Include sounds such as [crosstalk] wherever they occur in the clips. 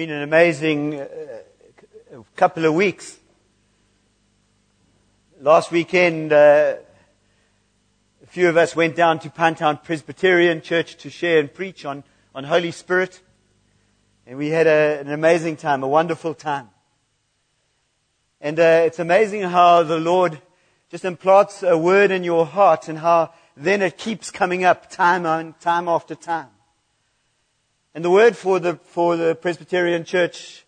been an amazing uh, couple of weeks. Last weekend, uh, a few of us went down to Pinetown Presbyterian Church to share and preach on, on Holy Spirit. And we had a, an amazing time, a wonderful time. And uh, it's amazing how the Lord just implants a word in your heart and how then it keeps coming up time on time after time. And the word for the, for the Presbyterian church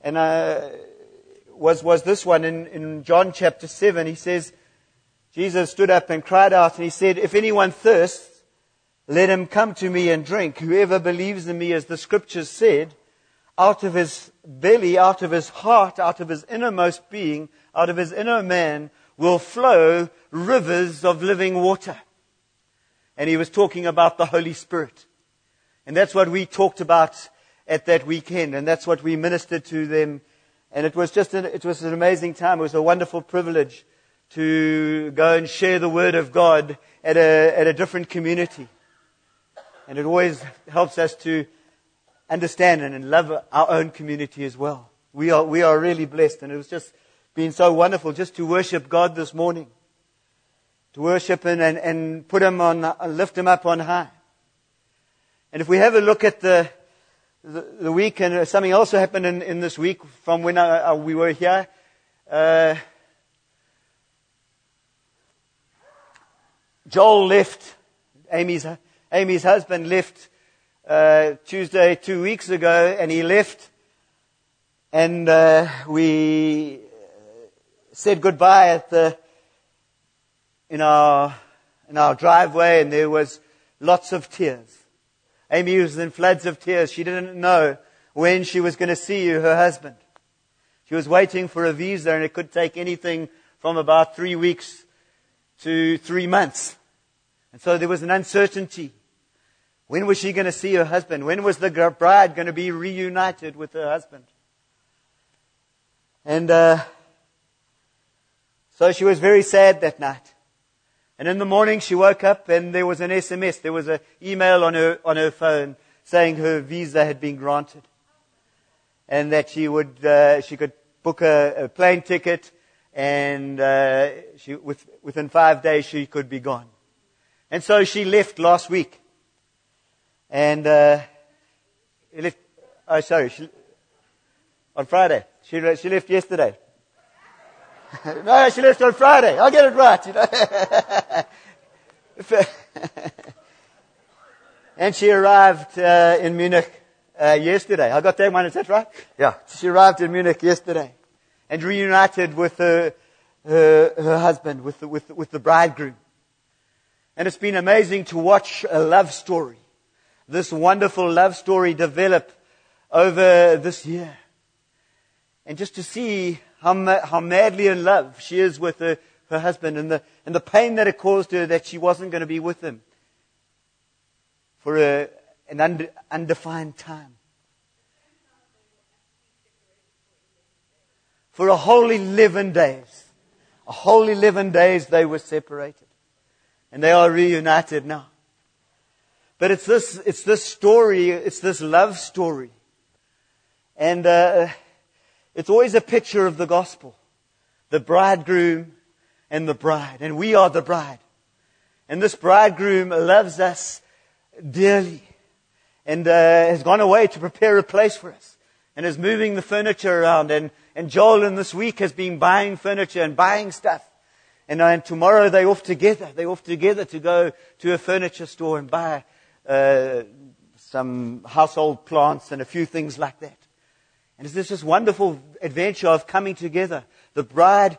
and, uh, was, was this one in, in John chapter 7. He says, Jesus stood up and cried out and he said, if anyone thirsts, let him come to me and drink. Whoever believes in me, as the scriptures said, out of his belly, out of his heart, out of his innermost being, out of his inner man will flow rivers of living water. And he was talking about the Holy Spirit. And that's what we talked about at that weekend, and that's what we ministered to them. And it was just an, it was an amazing time. It was a wonderful privilege to go and share the word of God at a, at a different community. And it always helps us to understand and love our own community as well. We are, we are really blessed, and it was just been so wonderful just to worship God this morning. To worship and, and, and put Him on, lift Him up on high. And if we have a look at the, the, the week, and something also happened in, in this week from when I, uh, we were here. Uh, Joel left, Amy's, Amy's husband left uh, Tuesday two weeks ago, and he left, and uh, we said goodbye at the in our in our driveway, and there was lots of tears. Amy was in floods of tears. She didn't know when she was going to see her husband. She was waiting for a visa and it could take anything from about three weeks to three months. And so there was an uncertainty. When was she going to see her husband? When was the bride going to be reunited with her husband? And uh, so she was very sad that night. And in the morning she woke up and there was an SMS, there was an email on her, on her phone saying her visa had been granted. And that she would, uh, she could book a, a plane ticket and uh, she, with, within five days she could be gone. And so she left last week. And uh, left, oh sorry, she, on Friday. She, she left yesterday. [laughs] no, she left on Friday. I'll get it right, you know. [laughs] and she arrived uh, in Munich uh, yesterday. I got that one, is that right? Yeah. She arrived in Munich yesterday and reunited with her, her, her husband, with the, with, with the bridegroom. And it's been amazing to watch a love story, this wonderful love story develop over this year. And just to see how, how madly in love she is with her, her husband and the, and the pain that it caused her that she wasn't going to be with him for a, an unde, undefined time. For a whole 11 days. A whole 11 days they were separated. And they are reunited now. But it's this, it's this story, it's this love story. And, uh, it's always a picture of the gospel. The bridegroom and the bride. And we are the bride. And this bridegroom loves us dearly and uh, has gone away to prepare a place for us and is moving the furniture around. And, and Joel in this week has been buying furniture and buying stuff. And, uh, and tomorrow they're off together. They're off together to go to a furniture store and buy uh, some household plants and a few things like that. And it's this wonderful adventure of coming together. The bride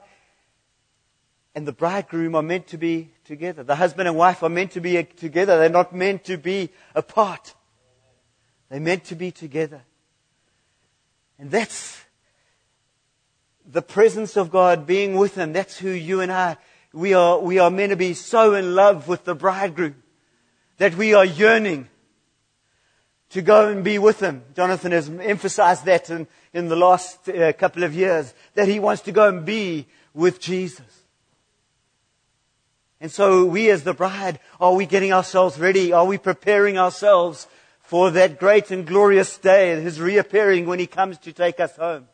and the bridegroom are meant to be together. The husband and wife are meant to be together. They're not meant to be apart. They're meant to be together. And that's the presence of God being with them. That's who you and I, we are, we are meant to be so in love with the bridegroom that we are yearning to go and be with him. Jonathan has emphasized that in, in the last uh, couple of years, that he wants to go and be with Jesus. And so we as the bride, are we getting ourselves ready? Are we preparing ourselves for that great and glorious day, his reappearing when he comes to take us home?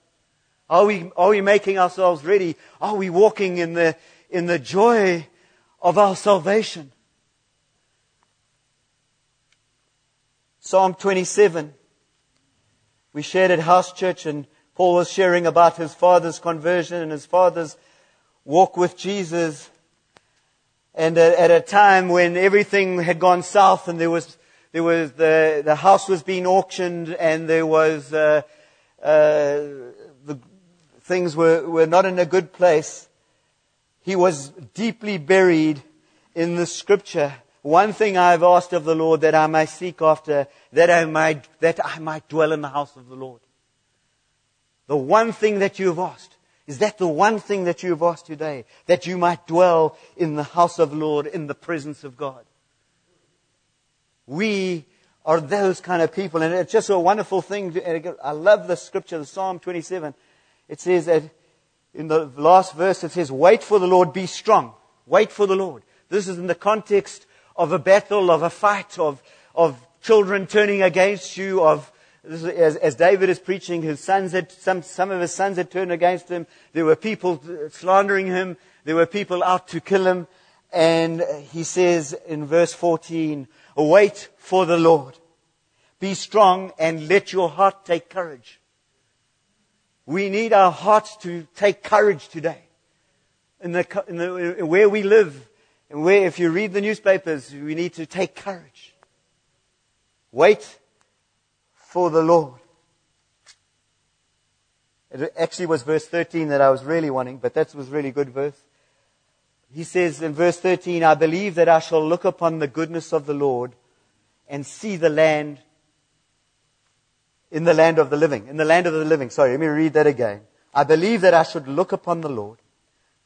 Are we, are we making ourselves ready? Are we walking in the, in the joy of our salvation? Psalm 27. We shared at house church and Paul was sharing about his father's conversion and his father's walk with Jesus. And at a time when everything had gone south and there was, there was the, the house was being auctioned and there was, uh, uh, the, things were, were not in a good place. He was deeply buried in the scripture. One thing I've asked of the Lord that I may seek after, that I might, that I might dwell in the house of the Lord. The one thing that you've asked. Is that the one thing that you've asked today? That you might dwell in the house of the Lord, in the presence of God. We are those kind of people, and it's just a wonderful thing. I love the scripture, the Psalm 27. It says that in the last verse, it says, wait for the Lord, be strong. Wait for the Lord. This is in the context of a battle, of a fight, of, of children turning against you, of, as, as, David is preaching, his sons had, some, some of his sons had turned against him. There were people slandering him. There were people out to kill him. And he says in verse 14, wait for the Lord. Be strong and let your heart take courage. We need our hearts to take courage today. In the, in the, where we live, and where, if you read the newspapers, we need to take courage. Wait for the Lord. It actually was verse 13 that I was really wanting, but that was really good verse. He says in verse 13, I believe that I shall look upon the goodness of the Lord and see the land in the land of the living. In the land of the living. Sorry, let me read that again. I believe that I should look upon the Lord.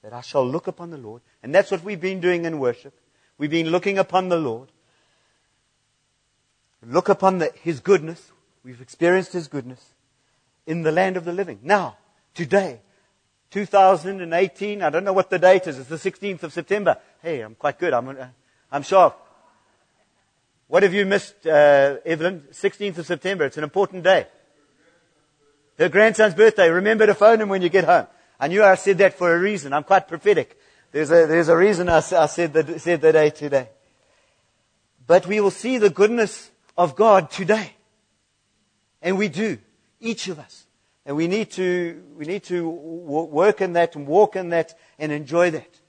That I shall look upon the Lord. And that's what we've been doing in worship. We've been looking upon the Lord. Look upon the, His goodness. We've experienced His goodness in the land of the living. Now, today, 2018, I don't know what the date is. It's the 16th of September. Hey, I'm quite good. I'm, uh, I'm sharp. What have you missed, uh, Evelyn? 16th of September. It's an important day. Her grandson's birthday. Remember to phone him when you get home. I knew I said that for a reason. I'm quite prophetic. There's a, there's a reason I, I said, the, said the day today. But we will see the goodness of God today. And we do. Each of us. And we need to, we need to work in that and walk in that and enjoy that.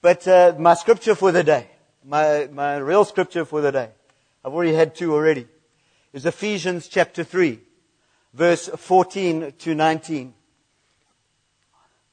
But uh, my scripture for the day my, my real scripture for the day. I've already had two already. Is Ephesians chapter 3, verse 14 to 19.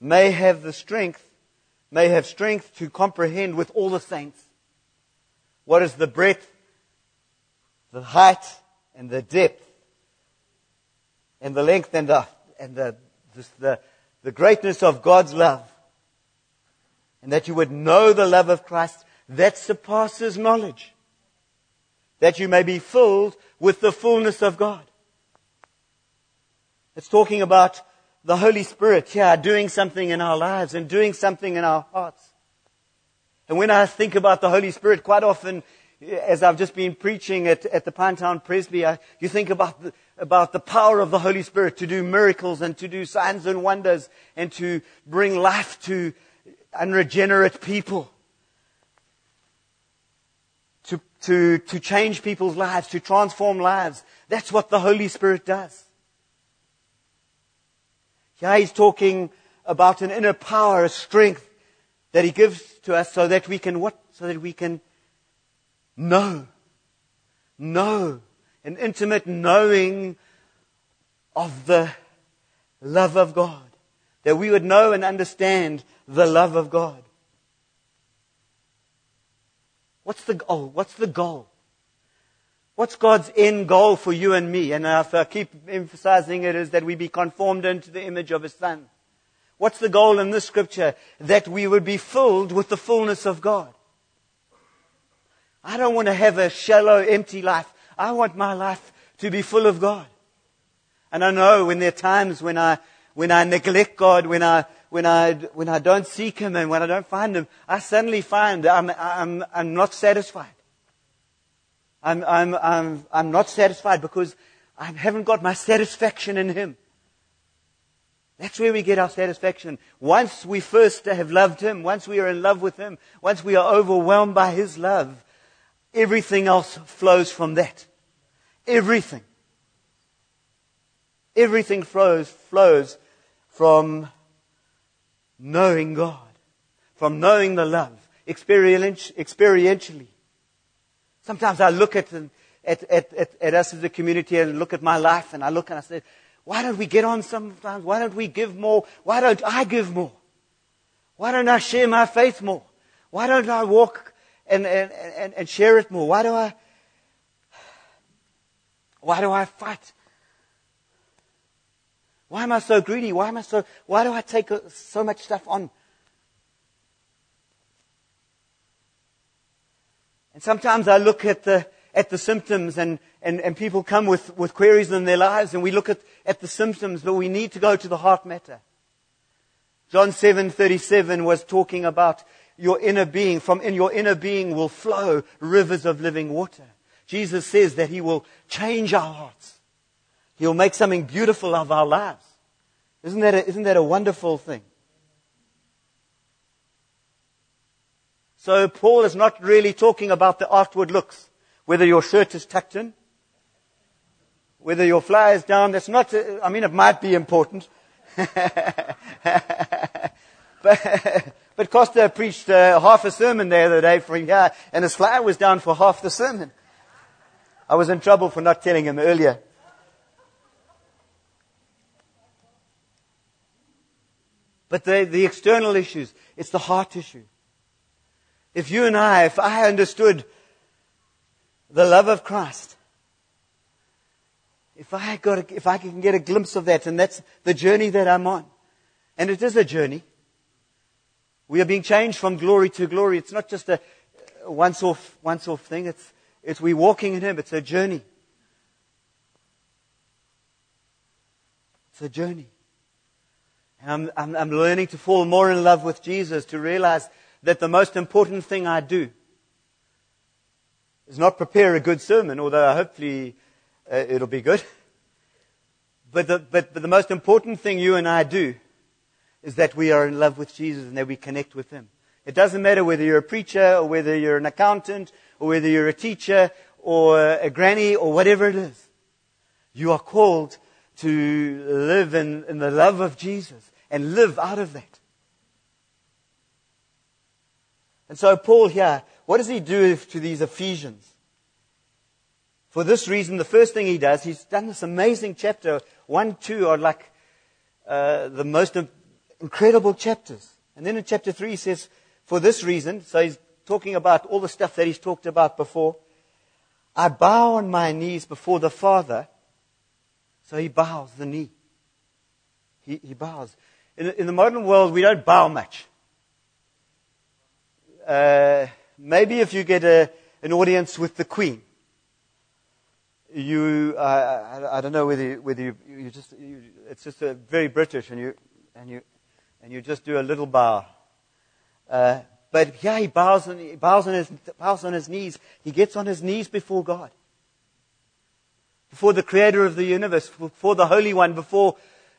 may have the strength, may have strength to comprehend with all the saints what is the breadth, the height, and the depth, and the length and the, and the, the, the greatness of God's love and that you would know the love of Christ that surpasses knowledge, that you may be filled with the fullness of God. It's talking about the Holy Spirit yeah, doing something in our lives and doing something in our hearts. And when I think about the Holy Spirit, quite often, as I've just been preaching at, at the Pinetown Presby, I, you think about the, about the power of the Holy Spirit to do miracles and to do signs and wonders and to bring life to unregenerate people. To, to, to change people's lives, to transform lives. That's what the Holy Spirit does. Yeah, he's talking about an inner power, a strength that he gives to us so that we can what? So that we can know. Know. An intimate knowing of the love of God. That we would know and understand the love of God. What's the goal? Oh, what's the goal? What's God's end goal for you and me? And I keep emphasizing it is that we be conformed into the image of His Son. What's the goal in this scripture? That we would be filled with the fullness of God. I don't want to have a shallow, empty life. I want my life to be full of God. And I know when there are times when I, when I neglect God, when I, when I, when I don't seek Him and when I don't find Him, I suddenly find that I'm, I'm, I'm not satisfied. I'm, I'm, I'm, I'm not satisfied because I haven't got my satisfaction in Him. That's where we get our satisfaction. Once we first have loved Him, once we are in love with Him, once we are overwhelmed by His love, everything else flows from that. Everything. Everything flows, flows from knowing God, from knowing the love, experientially. Sometimes I look at, at, at, at, us as a community and look at my life and I look and I say, why don't we get on sometimes? Why don't we give more? Why don't I give more? Why don't I share my faith more? Why don't I walk and, and, and, and share it more? Why do I, why do I fight? Why am I so greedy? Why am I so, why do I take uh, so much stuff on? And sometimes I look at the, at the symptoms and, and, and people come with, with queries in their lives and we look at, at the symptoms, but we need to go to the heart matter. John 7:37 was talking about your inner being. From in your inner being will flow rivers of living water. Jesus says that He will change our hearts. He'll make something beautiful of our lives. Isn't that a, isn't that a wonderful thing? So Paul is not really talking about the outward looks. Whether your shirt is tucked in, whether your fly is down, that's not, I mean, it might be important. [laughs] but, but Costa preached uh, half a sermon the other day from here, and his fly was down for half the sermon. I was in trouble for not telling him earlier. But the, the external issues, it's the heart issue. If you and I, if I understood the love of Christ, if I got, a, if I can get a glimpse of that, and that's the journey that I'm on, and it is a journey. We are being changed from glory to glory. It's not just a once off, once off thing. It's, it's we walking in Him. It's a journey. It's a journey. And I'm, I'm, I'm learning to fall more in love with Jesus, to realize that the most important thing I do is not prepare a good sermon, although hopefully uh, it'll be good. But the, but, but the most important thing you and I do is that we are in love with Jesus and that we connect with Him. It doesn't matter whether you're a preacher or whether you're an accountant or whether you're a teacher or a granny or whatever it is. You are called to live in, in the love of Jesus and live out of that. And so Paul here, what does he do to these Ephesians? For this reason, the first thing he does, he's done this amazing chapter. One, two are like uh, the most incredible chapters. And then in chapter three, he says, for this reason, so he's talking about all the stuff that he's talked about before. I bow on my knees before the Father. So he bows the knee. He, he bows. In, in the modern world, we don't bow much. Uh, maybe if you get a, an audience with the Queen, you, uh, I, I, don't know whether you, whether you, you just, you, it's just very British and you, and you, and you just do a little bow. Uh, but yeah, he bows on, he bows on his, bows on his knees. He gets on his knees before God. Before the creator of the universe, before the Holy One, before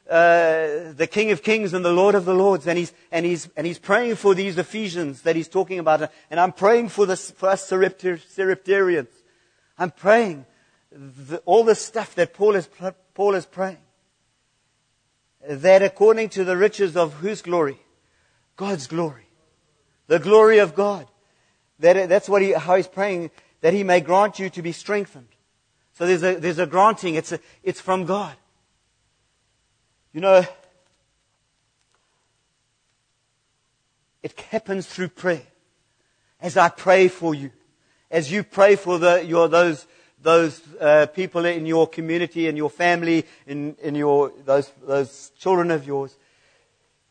uh, the King of Kings and the Lord of the Lords, and he's, and he's, and he's praying for these Ephesians that he's talking about. And I'm praying for, this, for us Sareptarians. I'm praying the, all the stuff that Paul is, Paul is praying. That according to the riches of whose glory? God's glory. The glory of God. That, that's what he, how he's praying, that he may grant you to be strengthened. So there's a, there's a granting. It's, a, it's from God. You know, it happens through prayer. As I pray for you, as you pray for the, your, those, those uh, people in your community, in your family, in, in your, those, those children of yours.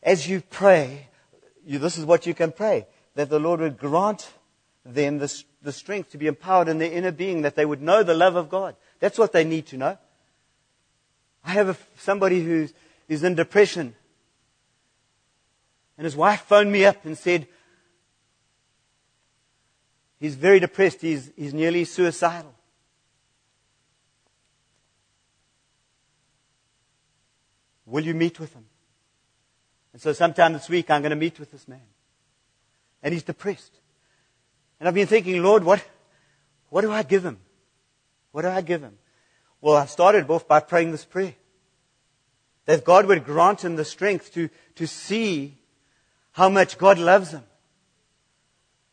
As you pray, you, this is what you can pray that the Lord would grant them the, the strength to be empowered in their inner being, that they would know the love of God. That's what they need to know. I have a, somebody who's, who's in depression. And his wife phoned me up and said, He's very depressed. He's, he's nearly suicidal. Will you meet with him? And so sometime this week I'm going to meet with this man. And he's depressed. And I've been thinking, Lord, what, what do I give him? What do I give him? Well, I started off by praying this prayer. That God would grant him the strength to, to see how much God loves him.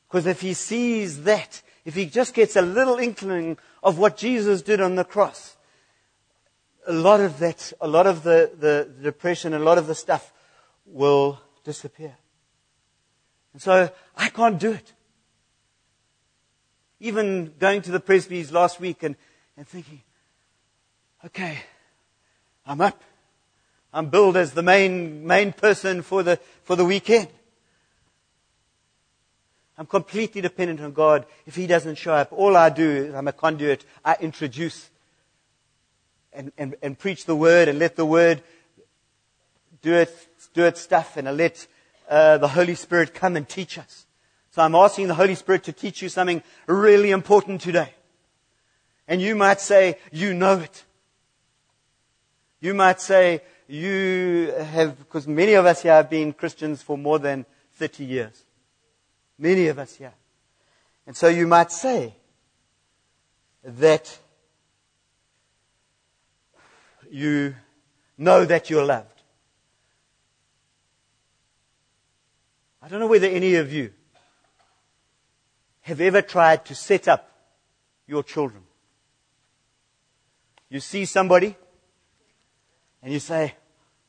Because if he sees that, if he just gets a little inkling of what Jesus did on the cross, a lot of that, a lot of the, the depression, a lot of the stuff will disappear. And so I can't do it. Even going to the presby's last week and, and thinking, okay, I'm up. I'm billed as the main, main person for the, for the weekend. I'm completely dependent on God. If He doesn't show up, all I do is I'm a conduit. I introduce and, and, and preach the word and let the word do it, do its stuff and I let uh, the Holy Spirit come and teach us. So I'm asking the Holy Spirit to teach you something really important today. And you might say, you know it. You might say, you have, because many of us here have been Christians for more than 30 years. Many of us here. And so you might say that you know that you're loved. I don't know whether any of you have ever tried to set up your children. You see somebody and you say,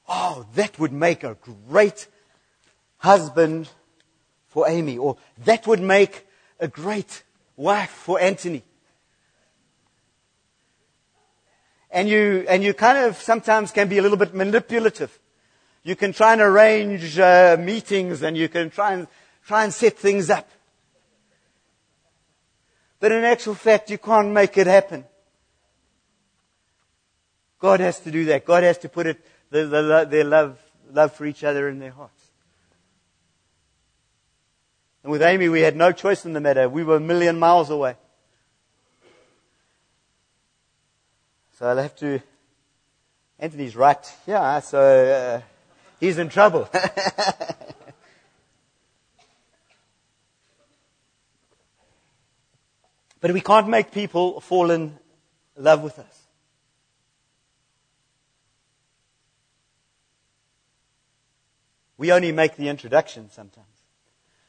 Oh, that would make a great husband for Amy, or that would make a great wife for Anthony. And you, and you kind of sometimes can be a little bit manipulative. You can try and arrange uh, meetings and you can try and, try and set things up. But in actual fact, you can't make it happen. God has to do that. God has to put it, the, the, their love, love for each other in their hearts. And with Amy, we had no choice in the matter. We were a million miles away. So I'll have to. Anthony's right. Yeah, so uh, he's in trouble. [laughs] but we can't make people fall in love with us. We only make the introduction sometimes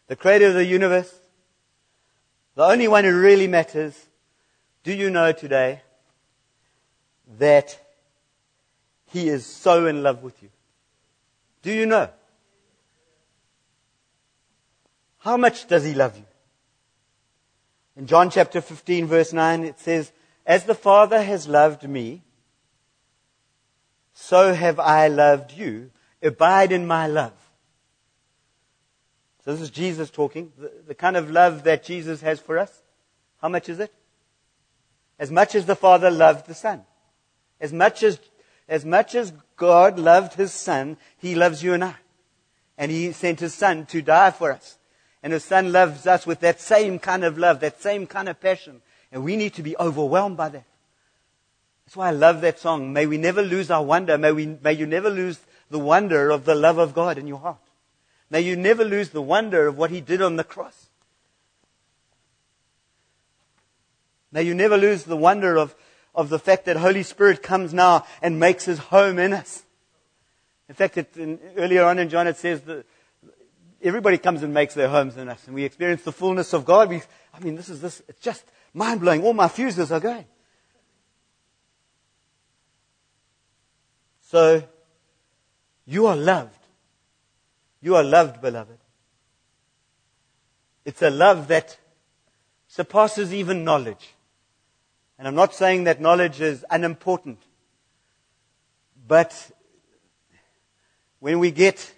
the creator of the universe, the only one who really matters, do you know today that he is so in love with you? Do you know? How much does he love you? In John chapter 15 verse 9 it says, As the Father has loved me, so have I loved you. Abide in my love. So this is Jesus talking. The, the kind of love that Jesus has for us. How much is it? As much as the Father loved the Son. As much as, as much as God loved His Son, He loves you and I. And He sent His Son to die for us. And His Son loves us with that same kind of love, that same kind of passion. And we need to be overwhelmed by that. That's why I love that song. May we never lose our wonder. May, we, may you never lose the wonder of the love of God in your heart. May you never lose the wonder of what he did on the cross. May you never lose the wonder of, of the fact that Holy Spirit comes now and makes his home in us. In fact, it, in, earlier on in John it says that everybody comes and makes their homes in us, and we experience the fullness of God. We, I mean, this is this. It's just mind blowing. All my fuses are going. So, you are loved. You are loved, beloved. It's a love that surpasses even knowledge. And I'm not saying that knowledge is unimportant. But when we get,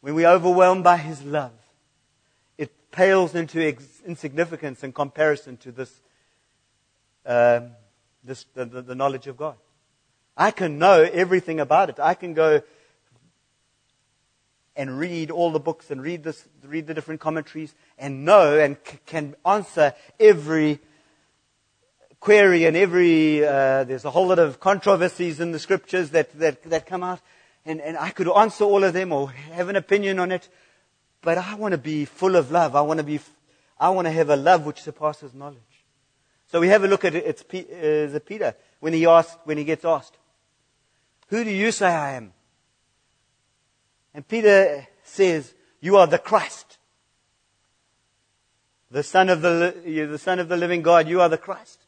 when we're overwhelmed by His love, it pales into insignificance in comparison to this, um, this the, the, the knowledge of God. I can know everything about it. I can go and read all the books and read, this, read the different commentaries and know and c- can answer every query and every, uh, there's a whole lot of controversies in the scriptures that, that, that come out. And, and I could answer all of them or have an opinion on it. But I want to be full of love. I want to be, I want to have a love which surpasses knowledge. So we have a look at it. It's uh, Peter when he asked, when he gets asked, who do you say I am? And Peter says, you are the Christ. The son of the, the son of the living God. You are the Christ.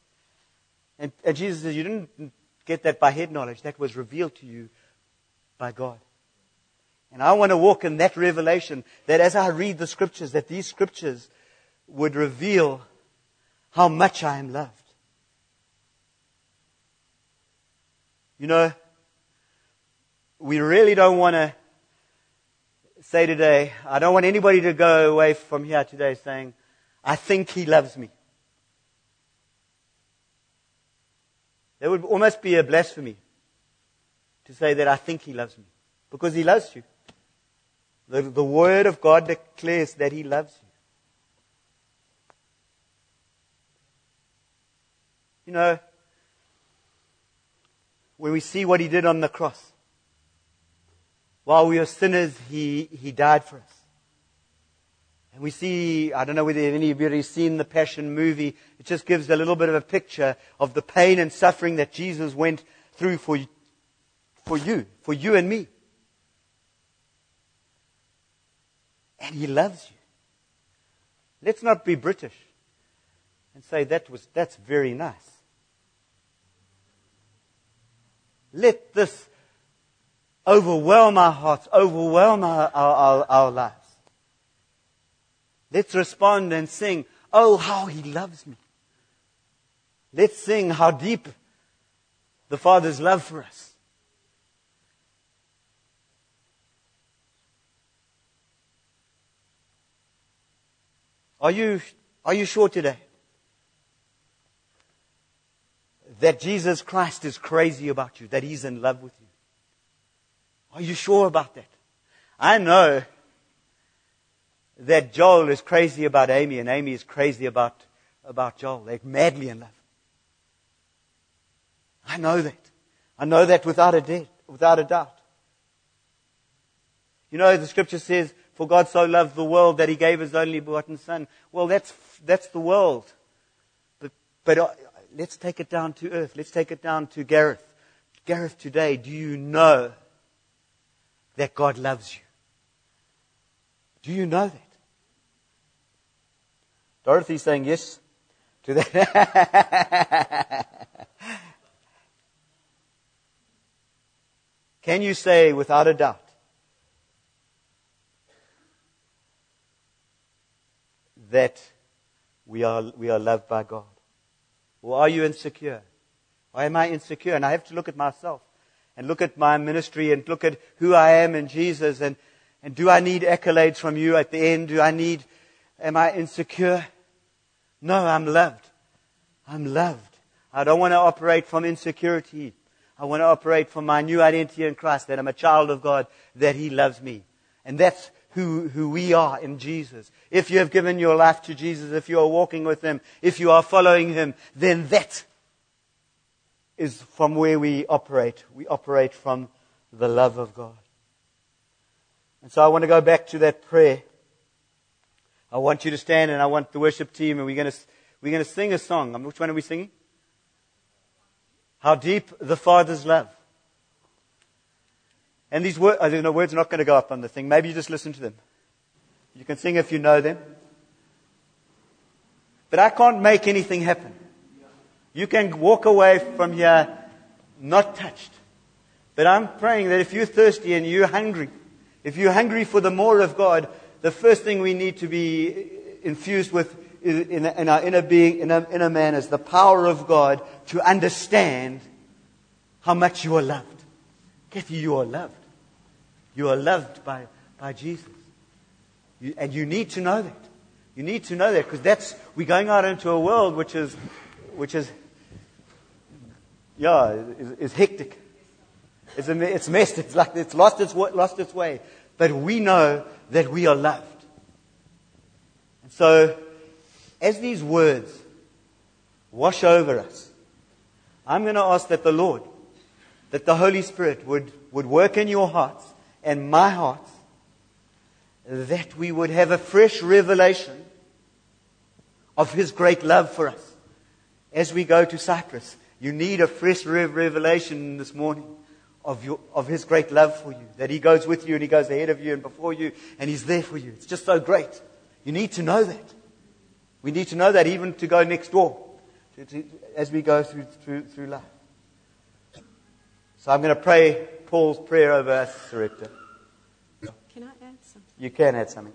And, and Jesus says, You didn't get that by head knowledge. That was revealed to you by God. And I want to walk in that revelation that as I read the scriptures, that these scriptures would reveal how much I am loved. You know, we really don't want to say today, I don't want anybody to go away from here today saying, I think he loves me. That would almost be a blasphemy to say that I think He loves me. Because He loves you. The, the Word of God declares that He loves you. You know, when we see what He did on the cross, while we were sinners, He, he died for us. And we see, I don't know whether any of you have seen the Passion movie. It just gives a little bit of a picture of the pain and suffering that Jesus went through for, for you, for you and me. And He loves you. Let's not be British and say that was, that's very nice. Let this overwhelm our hearts, overwhelm our, our, our, our lives. Let's respond and sing, Oh, how he loves me. Let's sing how deep the Father's love for us. Are you, are you sure today that Jesus Christ is crazy about you, that he's in love with you? Are you sure about that? I know that Joel is crazy about Amy and Amy is crazy about, about Joel. They're madly in love. I know that. I know that without a doubt. Without a doubt. You know, the scripture says, for God so loved the world that he gave his only begotten son. Well, that's, that's the world. But, but uh, let's take it down to earth. Let's take it down to Gareth. Gareth, today, do you know that God loves you? Do you know that? Dorothy's saying yes to that. [laughs] Can you say without a doubt that we are, we are loved by God? Or are you insecure? Why am I insecure? And I have to look at myself and look at my ministry and look at who I am in Jesus and, and do I need accolades from you at the end? Do I need, am I insecure? No, I'm loved. I'm loved. I don't want to operate from insecurity. I want to operate from my new identity in Christ, that I'm a child of God, that He loves me. And that's who, who we are in Jesus. If you have given your life to Jesus, if you are walking with Him, if you are following Him, then that is from where we operate. We operate from the love of God. And so I want to go back to that prayer I want you to stand and I want the worship team and we're going to, we're going to sing a song. Which one are we singing? How deep the Father's love. And these I don't words are not going to go up on the thing. Maybe you just listen to them. You can sing if you know them. But I can't make anything happen. You can walk away from here not touched. But I'm praying that if you're thirsty and you're hungry, if you're hungry for the more of God, the first thing we need to be infused with in, our inner being, in our inner man, is the power of God to understand how much you are loved. Kathy, you are loved. You are loved by, by Jesus. You, and you need to know that. You need to know that because that's, we're going out into a world which is, which is, yeah, is, is hectic. It's, it's messed. It's like it's lost its, lost its way. But we know that we are loved. And so, as these words wash over us, I'm going to ask that the Lord, that the Holy Spirit would, would work in your hearts and my heart, that we would have a fresh revelation of His great love for us. As we go to Cyprus, you need a fresh revelation this morning of, your, of His great love for you. That He goes with you and He goes ahead of you and before you and He's there for you. It's just so great. You need to know that. We need to know that even to go next door to, to, as we go through, through, through life. So I'm going to pray Paul's prayer over us, Sarepta. Can I add something? You can add something.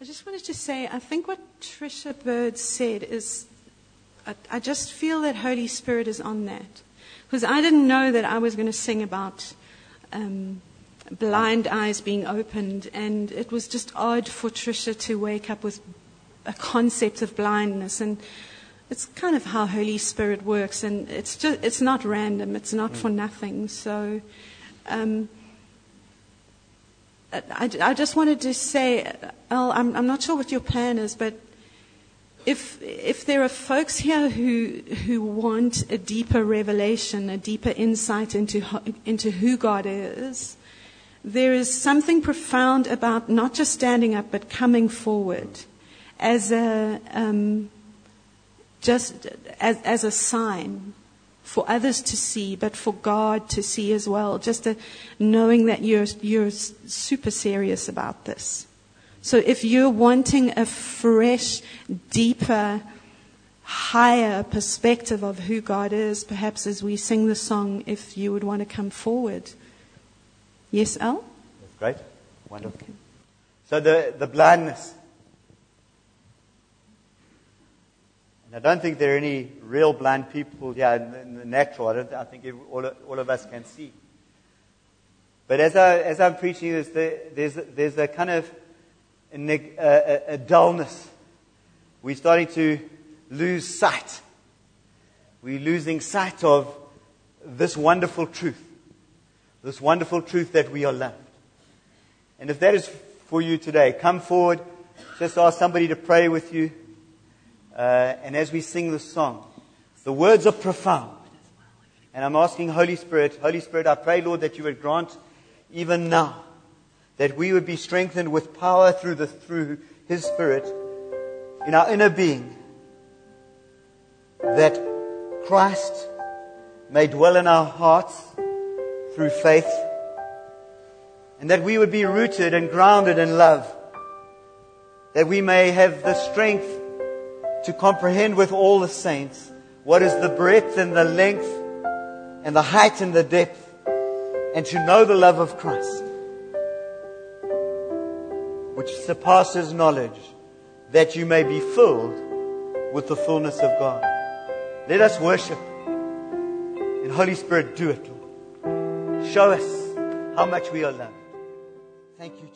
I just wanted to say, I think what Trisha Bird said is, I, I just feel that Holy Spirit is on that. Because I didn't know that I was going to sing about um, blind eyes being opened, and it was just odd for Trisha to wake up with a concept of blindness, and it's kind of how Holy Spirit works, and it's just it's not random, it's not for nothing. So. Um, I, I, just wanted to say, Al, I'm, I'm not sure what your plan is, but if, if there are folks here who, who want a deeper revelation, a deeper insight into, into who God is, there is something profound about not just standing up, but coming forward as a, um, just as, as a sign for others to see, but for God to see as well. Just a, knowing that you're, you're super serious about this. So if you're wanting a fresh, deeper, higher perspective of who God is, perhaps as we sing the song, if you would want to come forward. Yes, Al? That's great. Wonderful. Okay. So the, the blindness. And I don't think there are any real blind people here in, in the natural. I, don't, I think all, all of us can see. But as, I, as I'm preaching this, there's, there's a kind of a, a, a dullness. We're starting to lose sight. We're losing sight of this wonderful truth. This wonderful truth that we are loved. And if that is for you today, come forward. Just ask somebody to pray with you. Uh, and as we sing this song, the words are profound. And I'm asking Holy Spirit, Holy Spirit, I pray, Lord, that you would grant even now that we would be strengthened with power through, the, through His Spirit in our inner being, that Christ may dwell in our hearts through faith, and that we would be rooted and grounded in love, that we may have the strength to comprehend with all the saints what is the breadth and the length and the height and the depth, and to know the love of Christ which surpasses knowledge, that you may be filled with the fullness of God. Let us worship. And Holy Spirit, do it, Lord. Show us how much we are loved. Thank you.